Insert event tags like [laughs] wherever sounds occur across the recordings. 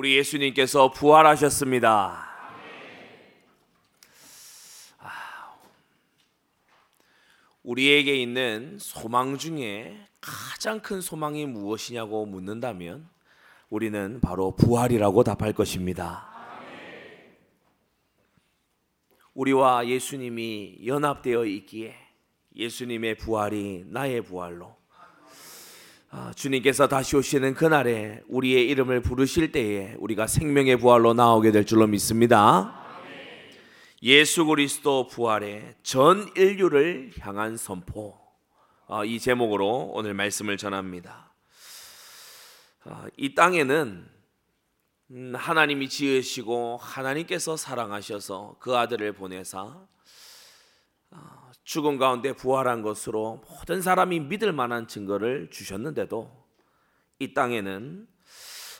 우리 예수님께서 부활하셨습니다. 아, 우리에게 있는 소망 중에 가장 큰 소망이 무엇이냐고 묻는다면 우리는 바로 부활이라고 답할 것입니다. 우리와 예수님이 연합되어 있기에 예수님의 부활이 나의 부활로 아, 주님께서 다시 오시는 그날에 우리의 이름을 부르실 때에 우리가 생명의 부활로 나오게 될 줄로 믿습니다. 예수 그리스도 부활의 전 인류를 향한 선포 아, 이 제목으로 오늘 말씀을 전합니다. 아, 이 땅에는 음, 하나님이 지으시고 하나님께서 사랑하셔서 그 아들을 보내사 죽음 가운데 부활한 것으로 모든 사람이 믿을 만한 증거를 주셨는데도 이 땅에는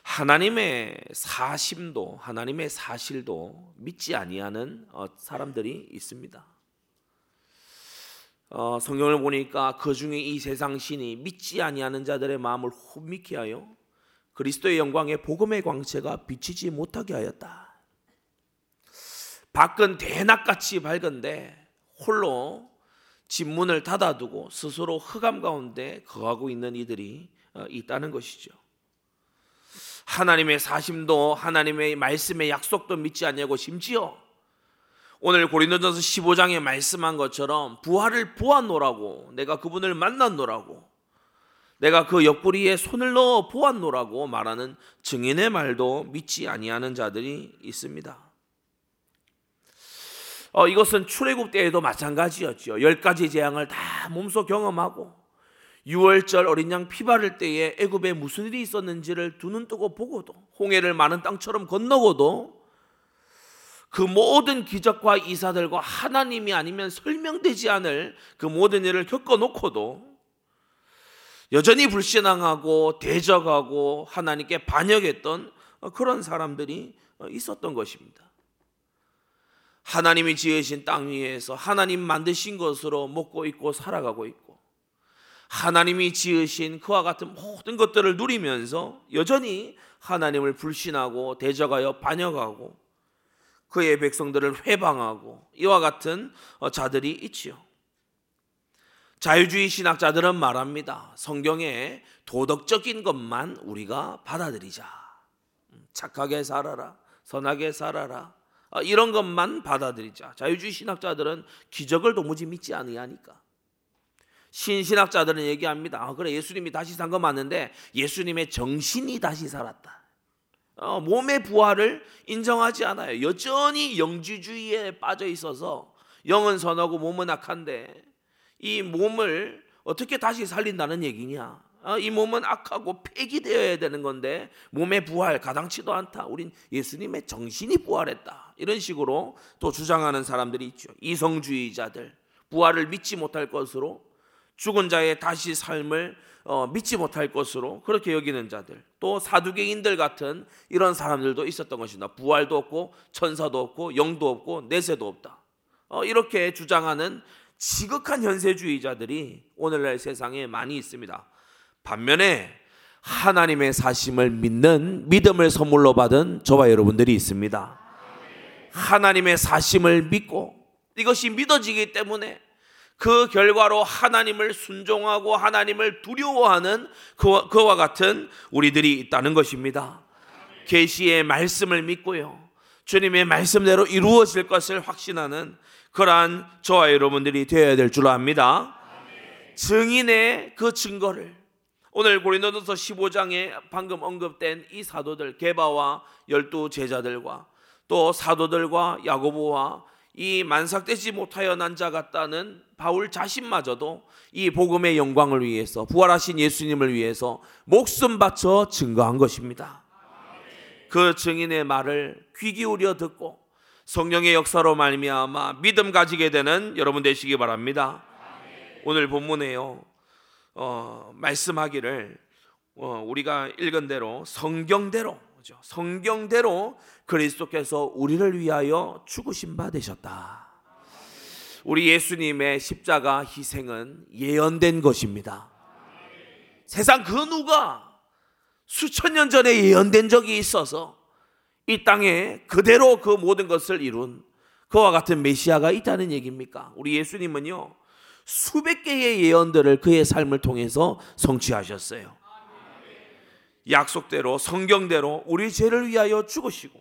하나님의 사심도 하나님의 사실도 믿지 아니하는 어, 사람들이 있습니다. 어, 성경을 보니까 그 중에 이 세상 신이 믿지 아니하는 자들의 마음을 혼미케 하여 그리스도의 영광의 복음의 광채가 비치지 못하게 하였다. 밖은 대낮같이 밝은데 홀로 집 문을 닫아두고 스스로 흑암 가운데 거하고 있는 이들이 어, 있다는 것이죠. 하나님의 사심도 하나님의 말씀의 약속도 믿지 않냐고 심지어 오늘 고린도전서 15장에 말씀한 것처럼 부활을 보았노라고 내가 그분을 만났노라고 내가 그 옆구리에 손을 넣어 보았노라고 말하는 증인의 말도 믿지 아니하는 자들이 있습니다. 어, 이것은 출애굽 때에도 마찬가지였죠. 열 가지 재앙을 다 몸소 경험하고 6월절 어린 양 피 바를 때에 애굽에 무슨 일이 있었는지를 두 눈 뜨고 보고도 홍해를 많은 땅처럼 건너고도 그 모든 기적과 이사들과 하나님이 아니면 설명되지 않을 그 모든 일을 겪어 놓고도 여전히 불신앙하고 대적하고 하나님께 반역했던 그런 사람들이 있었던 것입니다. 하나님이 지으신 땅 위에서 하나님 만드신 것으로 먹고 있고 살아가고 있고 하나님이 지으신 그와 같은 모든 것들을 누리면서 여전히 하나님을 불신하고 대적하여 반역하고 그의 백성들을 회방하고 이와 같은 어, 자들이 있지요. 자유주의 신학자들은 말합니다. 성경에 도덕적인 것만 우리가 받아들이자. 음, 착하게 살아라. 선하게 살아라. 어, 이런 것만 받아들이자. 자유주의 신학자들은 기적을 도무지 믿지 않으니까. 신신학자들은 얘기합니다. 아, 그래 예수님이 다시 산거 맞는데 예수님의 정신이 다시 살았다. 어, 몸의 부활을 인정하지 않아요. 여전히 영지주의에 빠져 있어서 영은 선하고 몸은 악한데 이 몸을 어떻게 다시 살린다는 얘기냐? 어, 이 몸은 악하고 폐기되어야 되는 건데 몸의 부활 가당치도 않다. 우린 예수님의 정신이 부활했다. 이런 식으로 또 주장하는 사람들이 있죠. 이성주의자들 부활을 믿지 못할 것으로 죽은 자의 다시 삶을 어, 믿지 못할 것으로 그렇게 여기는 자들 또 사두개인들 같은 이런 사람들도 있었던 것이다. 부활도 없고 천사도 없고 영도 없고 내세도 없다. 어, 이렇게 주장하는 지극한 현세주의자들이 오늘날 세상에 많이 있습니다. 반면에 하나님의 사심을 믿는 믿음을 선물로 받은 저와 여러분들이 있습니다. 하나님의 사심을 믿고 이것이 믿어지기 때문에 그 결과로 하나님을 순종하고 하나님을 두려워하는 그와, 그와 같은 우리들이 있다는 것입니다. 계시의 말씀을 믿고요. 주님의 말씀대로 이루어질 것을 확신하는 그러한 저와 여러분들이 되어야 될 줄 압니다. 증인의 그 증거를 오늘 고린도전서 15장에 방금 언급된 이 사도들 게바와 열두 제자들과 또 사도들과 야고보와 이 만삭되지 못하여 난 자 같다는 바울 자신마저도 이 복음의 영광을 위해서 부활하신 예수님을 위해서 목숨 바쳐 증거한 것입니다. 그 증인의 말을 귀 기울여 듣고 성령의 역사로 말미암아 믿음 가지게 되는 여러분 되시기 바랍니다. 오늘 본문에요. 어, 말씀하기를 어, 우리가 읽은 대로 성경대로 그죠? 성경대로 그리스도께서 우리를 위하여 죽으신 바 되셨다. 우리 예수님의 십자가 희생은 예언된 것입니다. 세상 그 누가 수천 년 전에 예언된 적이 있어서 이 땅에 그대로 그 모든 것을 이룬 그와 같은 메시아가 있다는 얘기입니까? 우리 예수님은요, 수백 개의 예언들을 그의 삶을 통해서 성취하셨어요. 약속대로, 성경대로 우리 죄를 위하여 죽으시고,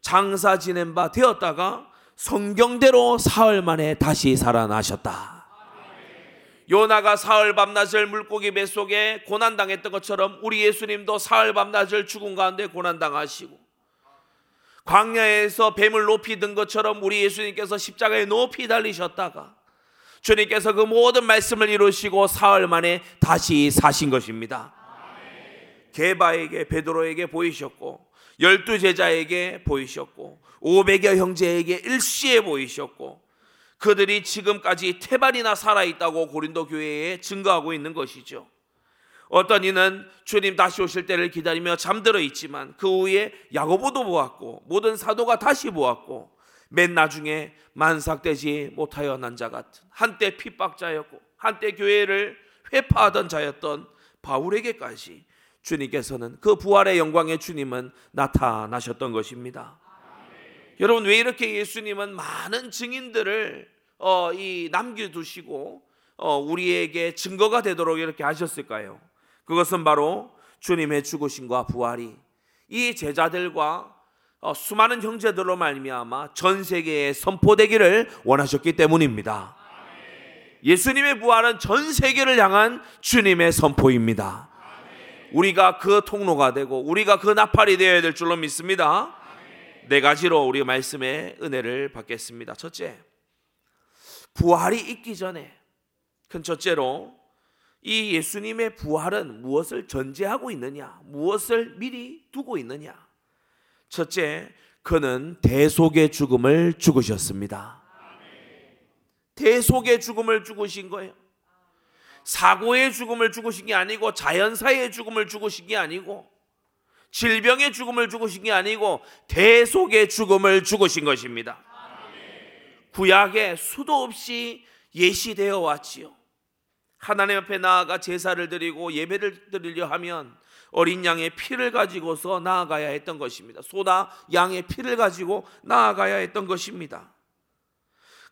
장사 지낸 바 되었다가 성경대로 사흘 만에 다시 살아나셨다. 요나가 사흘 밤낮을 물고기 뱃속에 고난당했던 것처럼 우리 예수님도 사흘 밤낮을 죽은 가운데 고난당하시고 광야에서 뱀을 높이 든 것처럼 우리 예수님께서 십자가에 높이 달리셨다가 주님께서 그 모든 말씀을 이루시고 사흘 만에 다시 사신 것입니다. 게바에게 베드로에게 보이셨고 열두 제자에게 보이셨고 오백여 형제에게 일시에 보이셨고 그들이 지금까지 태반이나 살아있다고 고린도 교회에 증거하고 있는 것이죠. 어떤 이는 주님 다시 오실 때를 기다리며 잠들어 있지만 그 후에 야고보도 보았고 모든 사도가 다시 보았고 맨 나중에 만삭되지 못하여 난 자 같은 한때 핍박자였고 한때 교회를 회파하던 자였던 바울에게까지 주님께서는 그 부활의 영광의 주님은 나타나셨던 것입니다. 여러분 왜 이렇게 예수님은 많은 증인들을 어, 이 남겨두시고 어, 우리에게 증거가 되도록 이렇게 하셨을까요? 그것은 바로 주님의 죽으심과 부활이 이 제자들과 어, 수많은 형제들로 말미암아 전 세계에 선포되기를 원하셨기 때문입니다. 예수님의 부활은 전 세계를 향한 주님의 선포입니다. 우리가 그 통로가 되고 우리가 그 나팔이 되어야 될 줄로 믿습니다. 네 가지로 우리 말씀의 은혜를 받겠습니다. 첫째, 부활이 있기 전에 큰 첫째로 이 예수님의 부활은 무엇을 전제하고 있느냐? 무엇을 미리 두고 있느냐? 첫째, 그는 대속의 죽음을 죽으셨습니다. 대속의 죽음을 죽으신 거예요. 사고의 죽음을 죽으신 게 아니고 자연사의 죽음을 죽으신 게 아니고 질병의 죽음을 죽으신 게 아니고 대속의 죽음을 죽으신 것입니다. 구약에 수도 없이 예시되어 왔지요. 하나님 앞에 나아가 제사를 드리고 예배를 드리려 하면 어린 양의 피를 가지고서 나아가야 했던 것입니다. 소나 양의 피를 가지고 나아가야 했던 것입니다.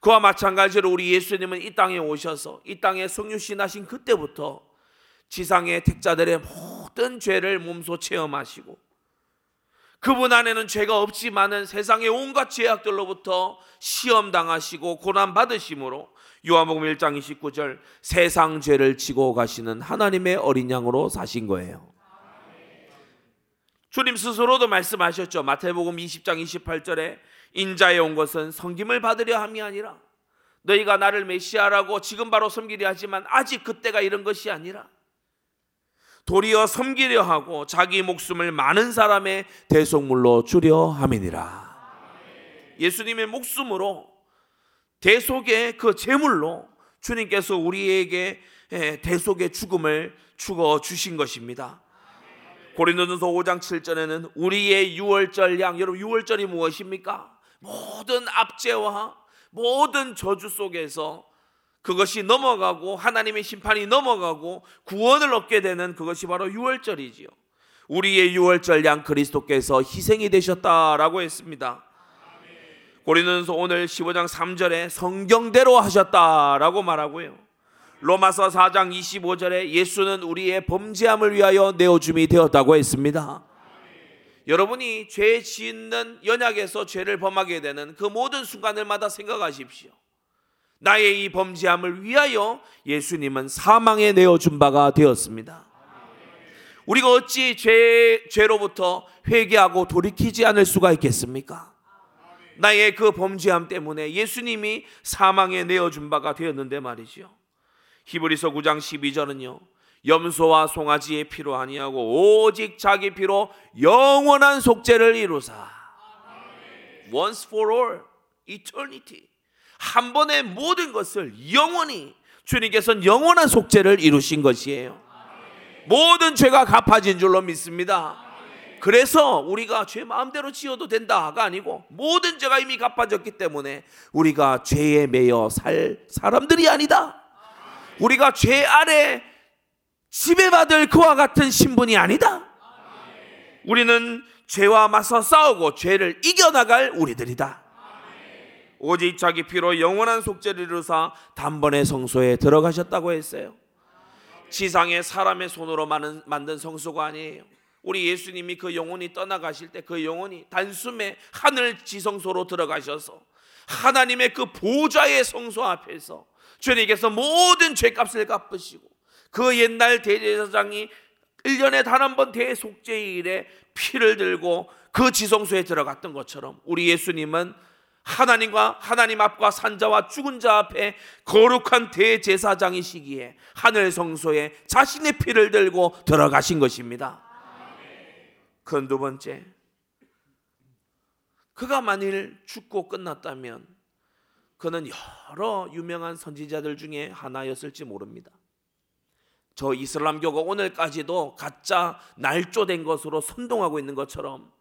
그와 마찬가지로 우리 예수님은 이 땅에 오셔서 이 땅에 성육신 하신 그때부터 지상의 택자들의 모든 죄를 몸소 체험하시고 그분 안에는 죄가 없지만은 세상의 온갖 죄악들로부터 시험 당하시고 고난 받으심으로 요한복음 1장 29절 세상 죄를 지고 가시는 하나님의 어린 양으로 사신 거예요. 주님 스스로도 말씀하셨죠. 마태복음 20장 28절에 인자에 온 것은 섬김을 받으려 함이 아니라 너희가 나를 메시아라고 지금 바로 섬기려 하지만 아직 그때가 이런 것이 아니라 도리어 섬기려 하고 자기 목숨을 많은 사람의 대속물로 주려 함이니라. 예수님의 목숨으로 대속의 그 제물로 주님께서 우리에게 대속의 죽음을 죽어 주신 것입니다. 고린도전서 5장 7절에는 우리의 유월절 양 여러분 유월절이 무엇입니까? 모든 압제와 모든 저주 속에서 그것이 넘어가고 하나님의 심판이 넘어가고 구원을 얻게 되는 그것이 바로 유월절이지요. 우리의 유월절 양 그리스도께서 희생이 되셨다라고 했습니다. 고린도전서 오늘 15장 3절에 성경대로 하셨다라고 말하고요. 로마서 4장 25절에 예수는 우리의 범죄함을 위하여 내어줌이 되었다고 했습니다. 여러분이 죄 짓는 연약에서 죄를 범하게 되는 그 모든 순간들마다 생각하십시오. 나의 이 범죄함을 위하여 예수님은 사망에 내어준 바가 되었습니다. 우리가 어찌 죄, 죄로부터 회개하고 돌이키지 않을 수가 있겠습니까? 나의 그 범죄함 때문에 예수님이 사망에 내어준 바가 되었는데 말이죠. 히브리서 9장 12절은요. 염소와 송아지의 피로 아니하고 오직 자기 피로 영원한 속죄를 이루사. Once for all, eternity. 한 번에 모든 것을 영원히 주님께서는 영원한 속죄를 이루신 것이에요. 모든 죄가 갚아진 줄로 믿습니다. 그래서 우리가 죄 마음대로 지어도 된다가 아니고 모든 죄가 이미 갚아졌기 때문에 우리가 죄에 매여 살 사람들이 아니다. 우리가 죄 아래 지배받을 그와 같은 신분이 아니다. 우리는 죄와 맞서 싸우고 죄를 이겨나갈 우리들이다. 오직 자기 피로 영원한 속죄를 이루사 단번에 성소에 들어가셨다고 했어요. 지상에 사람의 손으로 만든 성소가 아니에요. 우리 예수님이 그 영혼이 떠나가실 때 그 영혼이 단숨에 하늘 지성소로 들어가셔서 하나님의 그 보좌의 성소 앞에서 주님께서 모든 죄값을 갚으시고 그 옛날 대제사장이 1년에 단 한 번 대속죄일에 피를 들고 그 지성소에 들어갔던 것처럼 우리 예수님은 하나님과 하나님 앞과 산자와 죽은 자 앞에 거룩한 대제사장이시기에 하늘 성소에 자신의 피를 들고 들어가신 것입니다. 그 두 번째, 그가 만일 죽고 끝났다면 그는 여러 유명한 선지자들 중에 하나였을지 모릅니다. 저 이슬람교가 오늘까지도 가짜 날조된 것으로 선동하고 있는 것처럼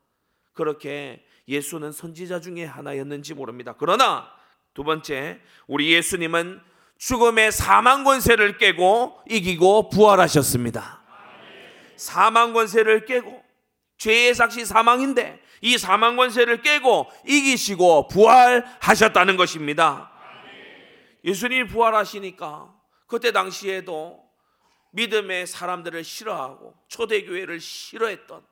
그렇게 예수는 선지자 중에 하나였는지 모릅니다. 그러나 두 번째, 우리 예수님은 죽음의 사망 권세를 깨고 이기고 부활하셨습니다. 사망 권세를 깨고 죄의 삭시 사망인데 이 사망 권세를 깨고 이기시고 부활하셨다는 것입니다. 예수님이 부활하시니까 그때 당시에도 믿음의 사람들을 싫어하고 초대교회를 싫어했던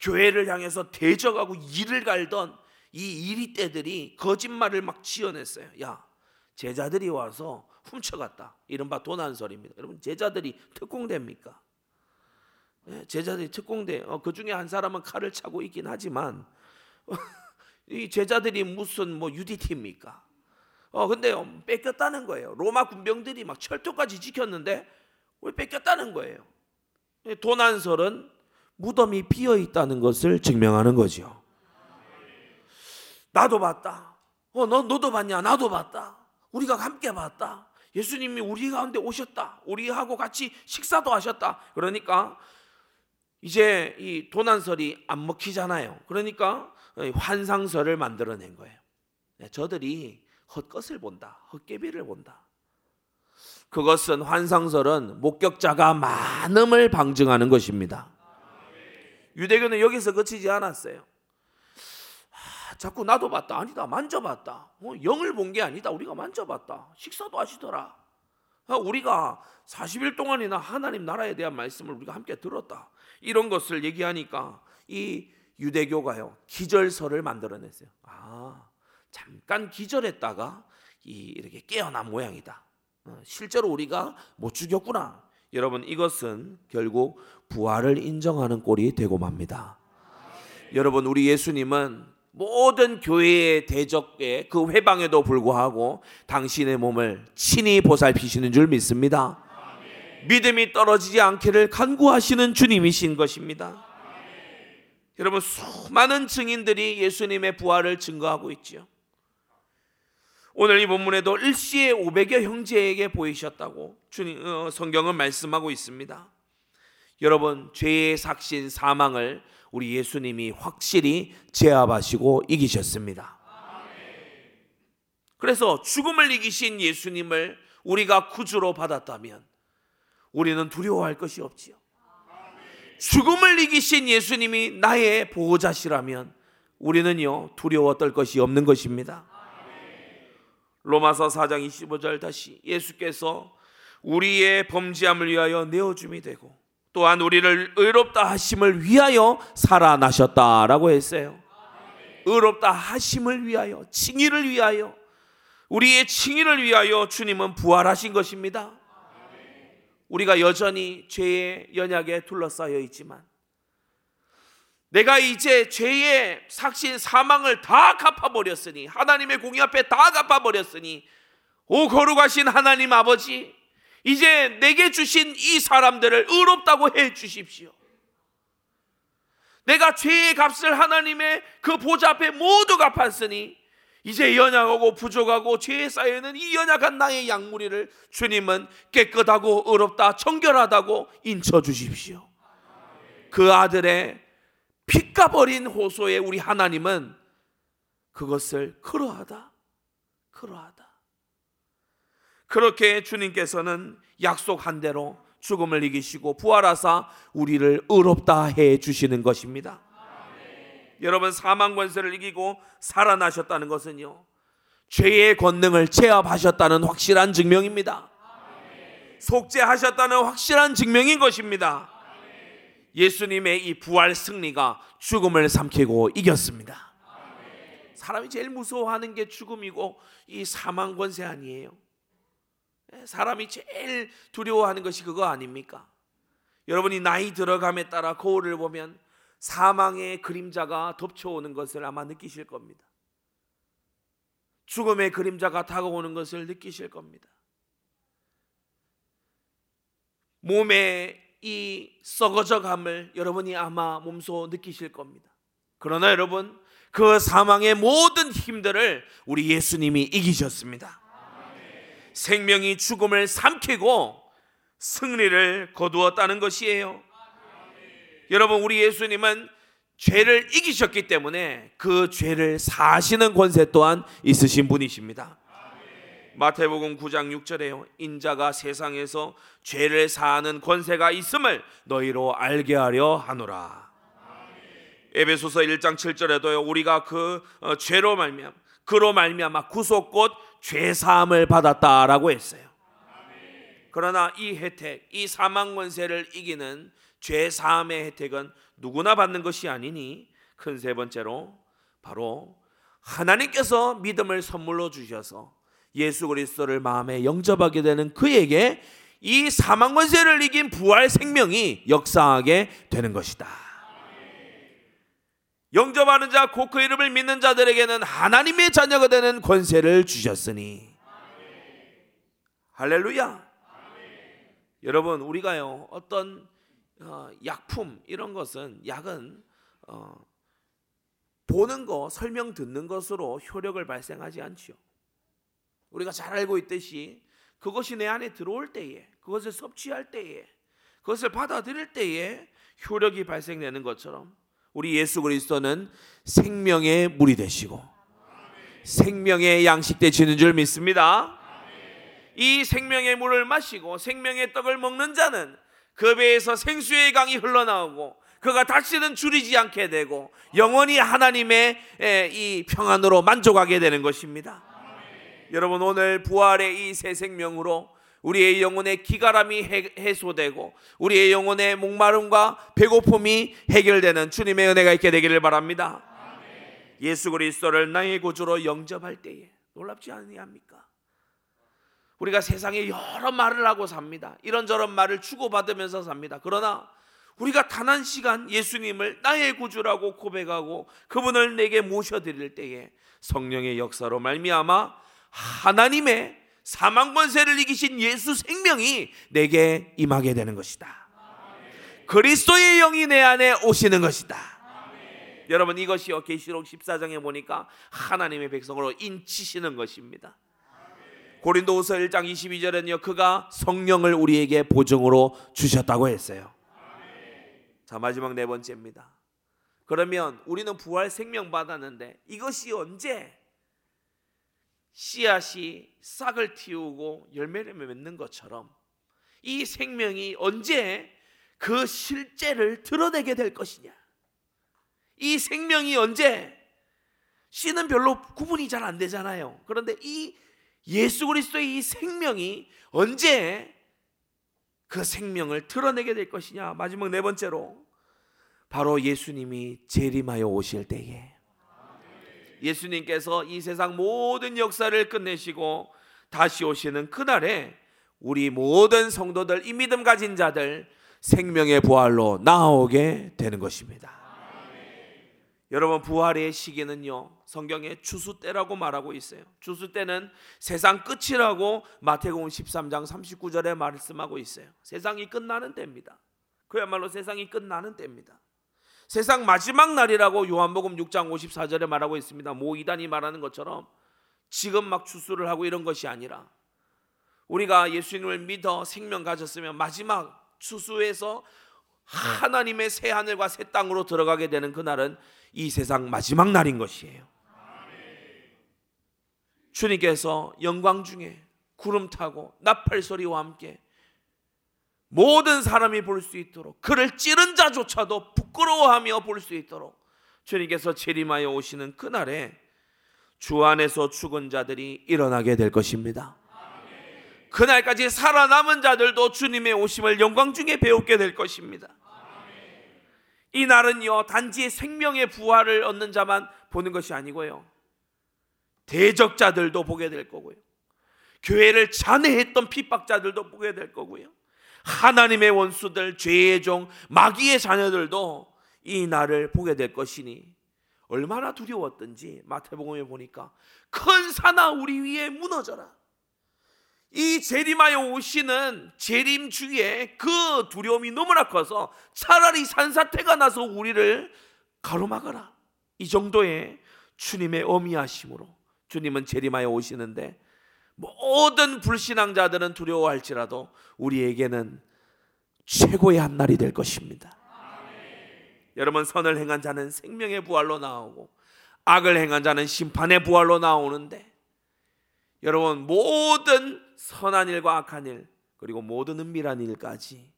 교회를 향해서 대적하고 일을 갈던 이 이리 때들이 거짓말을 막 지어냈어요. 야, 제자들이 와서 훔쳐갔다. 이른바 도난설입니다. 여러분, 제자들이 특공대입니까? 예, 제자들이 특공대. 어, 그 중에 한 사람은 칼을 차고 있긴 하지만 [laughs] 이 제자들이 무슨 뭐 UDT입니까? 어, 근데 뺏겼다는 거예요. 로마 군병들이 막 철도까지 지켰는데 왜 뺏겼다는 거예요. 도난설은 무덤이 비어 있다는 것을 증명하는 거죠. 나도 봤다. 어, 너 너도 봤냐? 나도 봤다. 우리가 함께 봤다. 예수님이 우리 가운데 오셨다. 우리하고 같이 식사도 하셨다. 그러니까 이제 이 도난설이 안 먹히잖아요. 그러니까 환상설을 만들어낸 거예요. 네, 저들이 헛것을 본다. 헛개비를 본다. 그것은 환상설은 목격자가 많음을 방증하는 것입니다. 유대교는 여기서 그치지 않았어요. 아, 자꾸 나도 봤다. 아니다. 만져봤다. 어, 영을 본 게 아니다. 우리가 만져봤다. 식사도 하시더라. 아, 우리가 40일 동안이나 하나님 나라에 대한 말씀을 우리가 함께 들었다. 이런 것을 얘기하니까 이 유대교가요. 기절설을 만들어냈어요. 아, 잠깐 기절했다가 이렇게 깨어난 모양이다. 어, 실제로 우리가 못 죽였구나. 여러분 이것은 결국 부활을 인정하는 꼴이 되고 맙니다. 여러분 우리 예수님은 모든 교회의 대적에 그 회방에도 불구하고 당신의 몸을 친히 보살피시는 줄 믿습니다. 믿음이 떨어지지 않기를 간구하시는 주님이신 것입니다. 여러분 수많은 증인들이 예수님의 부활을 증거하고 있지요. 오늘 이 본문에도 일시에 500여 형제에게 보이셨다고 주님 어, 성경은 말씀하고 있습니다. 여러분 죄의 삭신 사망을 우리 예수님이 확실히 제압하시고 이기셨습니다. 그래서 죽음을 이기신 예수님을 우리가 구주로 받았다면 우리는 두려워할 것이 없지요. 죽음을 이기신 예수님이 나의 보호자시라면 우리는요 두려워 떨 것이 없는 것입니다. 로마서 4장 25절 다시 예수께서 우리의 범죄함을 위하여 내어줌이 되고 또한 우리를 의롭다 하심을 위하여 살아나셨다라고 했어요. 의롭다 하심을 위하여 칭의를 위하여 우리의 칭의를 위하여 주님은 부활하신 것입니다. 우리가 여전히 죄의 연약에 둘러싸여 있지만 내가 이제 죄의 삭신 사망을 다 갚아버렸으니 하나님의 공의 앞에 다 갚아버렸으니 오 거룩하신 하나님 아버지 이제 내게 주신 이 사람들을 의롭다고 해 주십시오. 내가 죄의 값을 하나님의 그 보좌 앞에 모두 갚았으니 이제 연약하고 부족하고 죄에 쌓여있는 이 연약한 나의 양무리를 주님은 깨끗하고 의롭다 정결하다고 인쳐 주십시오. 그 아들의 피가 버린 호소에 우리 하나님은 그것을 그러하다. 그러하다. 그렇게 주님께서는 약속한 대로 죽음을 이기시고 부활하사 우리를 의롭다 해 주시는 것입니다. 여러분 사망 권세를 이기고 살아나셨다는 것은요. 죄의 권능을 제압하셨다는 확실한 증명입니다. 속죄하셨다는 확실한 증명인 것입니다. 예수님의 이 부활 승리가 죽음을 삼키고 이겼습니다. 사람이 제일 무서워하는 게 죽음이고 이 사망 권세 아니에요. 예, 사람이 제일 두려워하는 것이 그거 아닙니까? 여러분이 나이 들어감에 따라 거울을 보면 사망의 그림자가 덮쳐오는 것을 아마 느끼실 겁니다. 죽음의 그림자가 다가오는 것을 느끼실 겁니다. 몸의 이 썩어져감을 여러분이 아마 몸소 느끼실 겁니다. 그러나 여러분 그 사망의 모든 힘들을 우리 예수님이 이기셨습니다. 생명이 죽음을 삼키고 승리를 거두었다는 것이에요. 여러분 우리 예수님은 죄를 이기셨기 때문에 그 죄를 사시는 권세 또한 있으신 분이십니다. 마태복음 9장 6절에요. 인자가 세상에서 죄를 사하는 권세가 있음을 너희로 알게 하려 하노라. 에베소서 1장 7절에도요. 우리가 그 어, 죄로 말미암 그로 말미암아 구속 곧 죄 사함을 받았다라고 했어요. 그러나 이 혜택, 이 사망 권세를 이기는 죄 사함의 혜택은 누구나 받는 것이 아니니 큰 세 번째로 바로 하나님께서 믿음을 선물로 주셔서 예수 그리스도를 마음에 영접하게 되는 그에게 이 사망 권세를 이긴 부활 생명이 역사하게 되는 것이다. 영접하는 자, 곧 그 이름을 믿는 자들에게는 하나님의 자녀가 되는 권세를 주셨으니. 할렐루야. 여러분, 우리가요, 어떤 어, 약품, 이런 것은, 약은, 어, 보는 거, 설명 듣는 것으로 효력을 발생하지 않지요. 우리가 잘 알고 있듯이 그것이 내 안에 들어올 때에 그것을 섭취할 때에 그것을 받아들일 때에 효력이 발생되는 것처럼 우리 예수 그리스도는 생명의 물이 되시고 생명의 양식 되시는 줄 믿습니다. 이 생명의 물을 마시고 생명의 떡을 먹는 자는 그 배에서 생수의 강이 흘러나오고 그가 다시는 줄이지 않게 되고 영원히 하나님의 이 평안으로 만족하게 되는 것입니다. 여러분 오늘 부활의 이 새 생명으로 우리의 영혼의 기가람이 해소되고 우리의 영혼의 목마름과 배고픔이 해결되는 주님의 은혜가 있게 되기를 바랍니다. 예수 그리스도를 나의 구주로 영접할 때에 놀랍지 아니합니까? 우리가 세상에 여러 말을 하고 삽니다. 이런저런 말을 주고받으면서 삽니다. 그러나 우리가 단 한 시간 예수님을 나의 구주라고 고백하고 그분을 내게 모셔드릴 때에 성령의 역사로 말미암아 하나님의 사망 권세를 이기신 예수 생명이 내게 임하게 되는 것이다. 그리스도의 영이 내 안에 오시는 것이다. 여러분 이것이요 계시록 14장에 보니까 하나님의 백성으로 인치시는 것입니다. 고린도후서 1장 22절에는요 그가 성령을 우리에게 보증으로 주셨다고 했어요. 자 마지막 네 번째입니다. 그러면 우리는 부활 생명 받았는데 이것이 언제 씨앗이 싹을 틔우고 열매를 맺는 것처럼 이 생명이 언제 그 실제를 드러내게 될 것이냐? 이 생명이 언제 씨는 별로 구분이 잘 안 되잖아요. 그런데 이 예수 그리스도의 이 생명이 언제 그 생명을 드러내게 될 것이냐? 마지막 네 번째로 바로 예수님이 재림하여 오실 때에 예수님께서 이 세상 모든 역사를 끝내시고 다시 오시는 그날에 우리 모든 성도들 이 믿음 가진 자들 생명의 부활로 나오게 되는 것입니다. 여러분 부활의 시기는요 성경에 추수 때라고 말하고 있어요. 추수 때는 세상 끝이라고 마태복음 13장 39절에 말씀하고 있어요. 세상이 끝나는 때입니다. 그야말로 세상이 끝나는 때입니다. 세상 마지막 날이라고 요한복음 6장 54절에 말하고 있습니다. 모 이단이 말하는 것처럼 지금 막 추수를 하고 이런 것이 아니라 우리가 예수님을 믿어 생명 가졌으면 마지막 추수에서 하나님의 새 하늘과 새 땅으로 들어가게 되는 그날은 이 세상 마지막 날인 것이에요. 주님께서 영광 중에 구름 타고 나팔 소리와 함께 모든 사람이 볼 수 있도록 그를 찌른 자조차도 부끄러워하며 볼 수 있도록 주님께서 재림하여 오시는 그날에 주 안에서 죽은 자들이 일어나게 될 것입니다. 그날까지 살아남은 자들도 주님의 오심을 영광 중에 배우게 될 것입니다. 이 날은요, 단지 생명의 부활을 얻는 자만 보는 것이 아니고요. 대적자들도 보게 될 거고요. 교회를 잔해했던 핍박자들도 보게 될 거고요. 하나님의 원수들, 죄의 종, 마귀의 자녀들도 이 날을 보게 될 것이니 얼마나 두려웠던지 마태복음에 보니까 큰 산아 우리 위에 무너져라. 이 재림하여 오시는 재림 주에 그 두려움이 너무나 커서 차라리 산사태가 나서 우리를 가로막아라. 이 정도의 주님의 어미하심으로 주님은 재림하여 오시는데 모든 불신앙자들은 두려워할지라도 우리에게는 최고의 한 날이 될 것입니다. 여러분 선을 행한 자는 생명의 부활로 나오고 악을 행한 자는 심판의 부활로 나오는데 여러분 모든 선한 일과 악한 일 그리고 모든 은밀한 일까지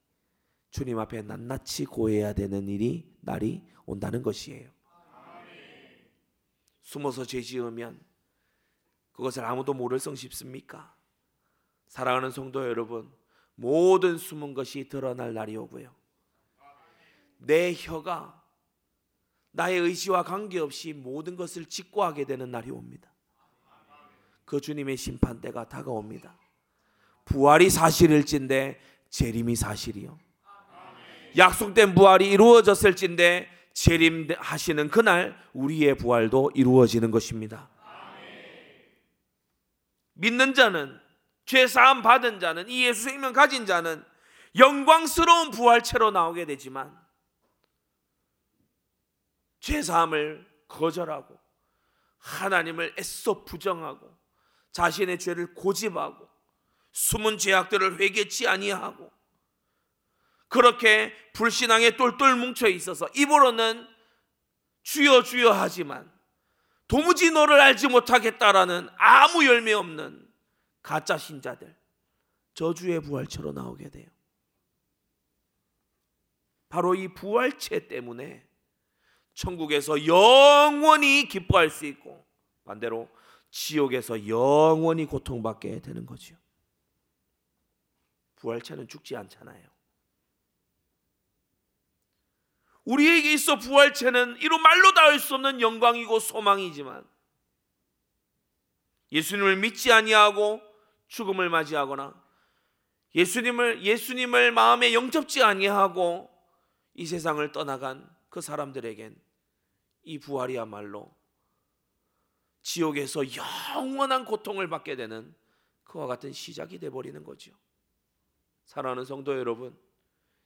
주님 앞에 낱낱이 고해야 되는 일이 날이 온다는 것이에요. 숨어서 죄 지으면 그것을 아무도 모를 성 싶습니까? 사랑하는 성도 여러분, 모든 숨은 것이 드러날 날이 오고요. 내 혀가 나의 의지와 관계없이 모든 것을 직고하게 되는 날이 옵니다. 그 주님의 심판대가 다가옵니다. 부활이 사실일진데 재림이 사실이요. 약속된 부활이 이루어졌을진데 재림하시는 그날 우리의 부활도 이루어지는 것입니다. 믿는 자는 죄 사함 받은 자는 이 예수 생명 가진 자는 영광스러운 부활체로 나오게 되지만 죄 사함을 거절하고 하나님을 애써 부정하고 자신의 죄를 고집하고 숨은 죄악들을 회개치 아니하고 그렇게 불신앙에 똘똘 뭉쳐 있어서 입으로는 주여 주여 하지만 도무지 너를 알지 못하겠다라는 아무 열매 없는 가짜 신자들 저주의 부활체로 나오게 돼요. 바로 이 부활체 때문에 천국에서 영원히 기뻐할 수 있고 반대로 지옥에서 영원히 고통받게 되는 거죠. 부활체는 죽지 않잖아요. 우리에게 있어 부활체는 이루 말로 닿을 수 없는 영광이고 소망이지만 예수님을 믿지 아니하고 죽음을 맞이하거나 예수님을 예수님을 마음에 영접지 아니하고 이 세상을 떠나간 그 사람들에겐 이 부활이야말로 지옥에서 영원한 고통을 받게 되는 그와 같은 시작이 돼 버리는 거죠. 사랑하는 성도 여러분,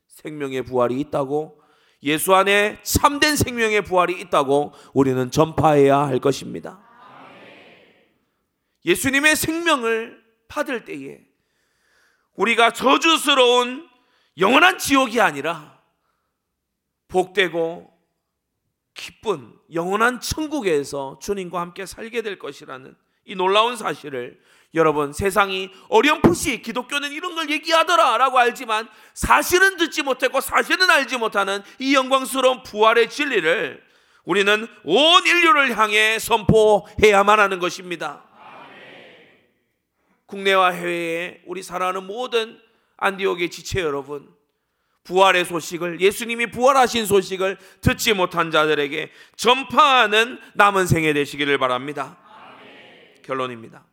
생명의 부활이 있다고 예수 안에 참된 생명의 부활이 있다고 우리는 전파해야 할 것입니다. 예수님의 생명을 받을 때에 우리가 저주스러운 영원한 지옥이 아니라 복되고 기쁜 영원한 천국에서 주님과 함께 살게 될 것이라는 이 놀라운 사실을 여러분 세상이 어렴풋이 기독교는 이런 걸 얘기하더라라고 알지만 사실은 듣지 못했고 사실은 알지 못하는 이 영광스러운 부활의 진리를 우리는 온 인류를 향해 선포해야만 하는 것입니다. 국내와 해외에 우리 사랑하는 모든 안디옥의 지체 여러분 부활의 소식을 예수님이 부활하신 소식을 듣지 못한 자들에게 전파하는 남은 생애 되시기를 바랍니다. 결론입니다.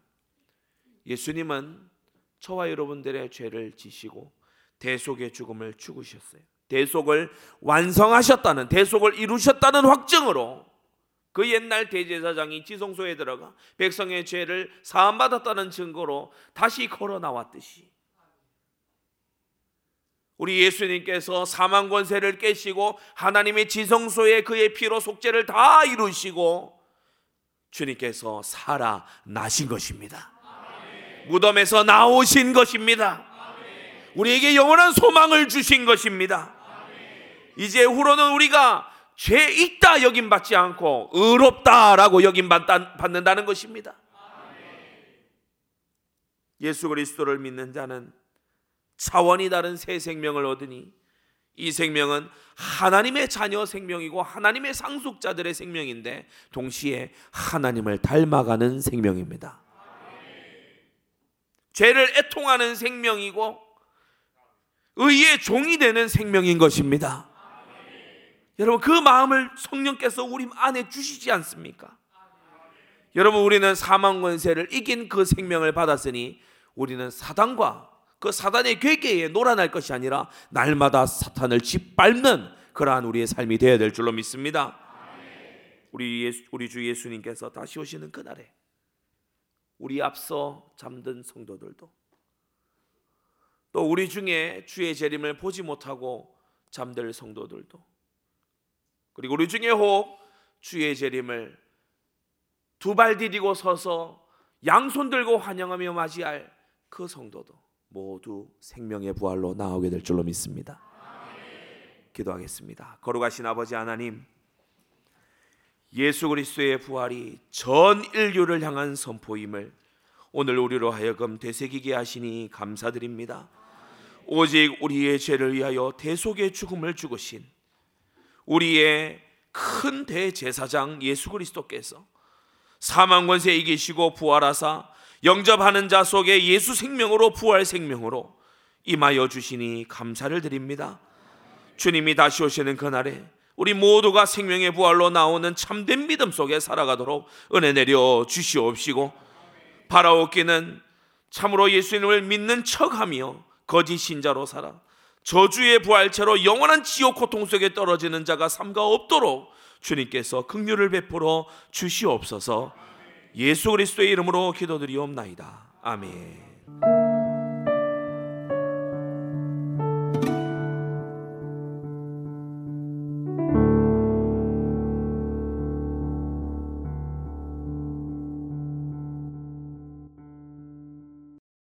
예수님은 저와 여러분들의 죄를 지시고 대속의 죽음을 죽으셨어요. 대속을 완성하셨다는 대속을 이루셨다는 확증으로 그 옛날 대제사장이 지성소에 들어가 백성의 죄를 사함 받았다는 증거로 다시 걸어 나왔듯이 우리 예수님께서 사망 권세를 깨시고 하나님의 지성소에 그의 피로 속죄를 다 이루시고 주님께서 살아나신 것입니다. 무덤에서 나오신 것입니다. 우리에게 영원한 소망을 주신 것입니다. 이제 후로는 우리가 죄 있다 여김 받지 않고 의롭다라고 여김 받는다는 것입니다. 예수 그리스도를 믿는 자는 차원이 다른 새 생명을 얻으니 이 생명은 하나님의 자녀 생명이고 하나님의 상속자들의 생명인데 동시에 하나님을 닮아가는 생명입니다. 죄를 애통하는 생명이고 의의 종이 되는 생명인 것입니다. 여러분 그 마음을 성령께서 우리 안에 주시지 않습니까? 여러분 우리는 사망 권세를 이긴 그 생명을 받았으니 우리는 사단과 그 사단의 괴계에 놀아날 것이 아니라 날마다 사탄을 짓밟는 그러한 우리의 삶이 되어야 될 줄로 믿습니다. 우리 예수, 우리 주 예수님께서 다시 오시는 그날에 우리 앞서 잠든 성도들도 또 우리 중에 주의 재림을 보지 못하고 잠들 성도들도 그리고 우리 중에 혹 주의 재림을 두 발 디디고 서서 양손 들고 환영하며 맞이할 그 성도도 모두 생명의 부활로 나오게 될 줄로 믿습니다. 기도하겠습니다. 거룩하신 아버지 하나님, 예수 그리스도의 부활이 전 인류를 향한 선포임을 오늘 우리로 하여금 되새기게 하시니 감사드립니다. 오직 우리의 죄를 위하여 대속의 죽음을 죽으신 우리의 큰 대제사장 예수 그리스도께서 사망 권세 이기시고 부활하사 영접하는 자 속에 예수 생명으로 부활 생명으로 임하여 주시니 감사를 드립니다. 주님이 다시 오시는 그날에 우리 모두가 생명의 부활로 나오는 참된 믿음 속에 살아가도록 은혜 내려 주시옵시고 바라옵기는 참으로 예수님을 믿는 척하며 거짓 신자로 살아 저주의 부활체로 영원한 지옥 고통 속에 떨어지는 자가 삼가 없도록 주님께서 긍휼을 베풀어 주시옵소서. 예수 그리스도의 이름으로 기도드리옵나이다. 아멘.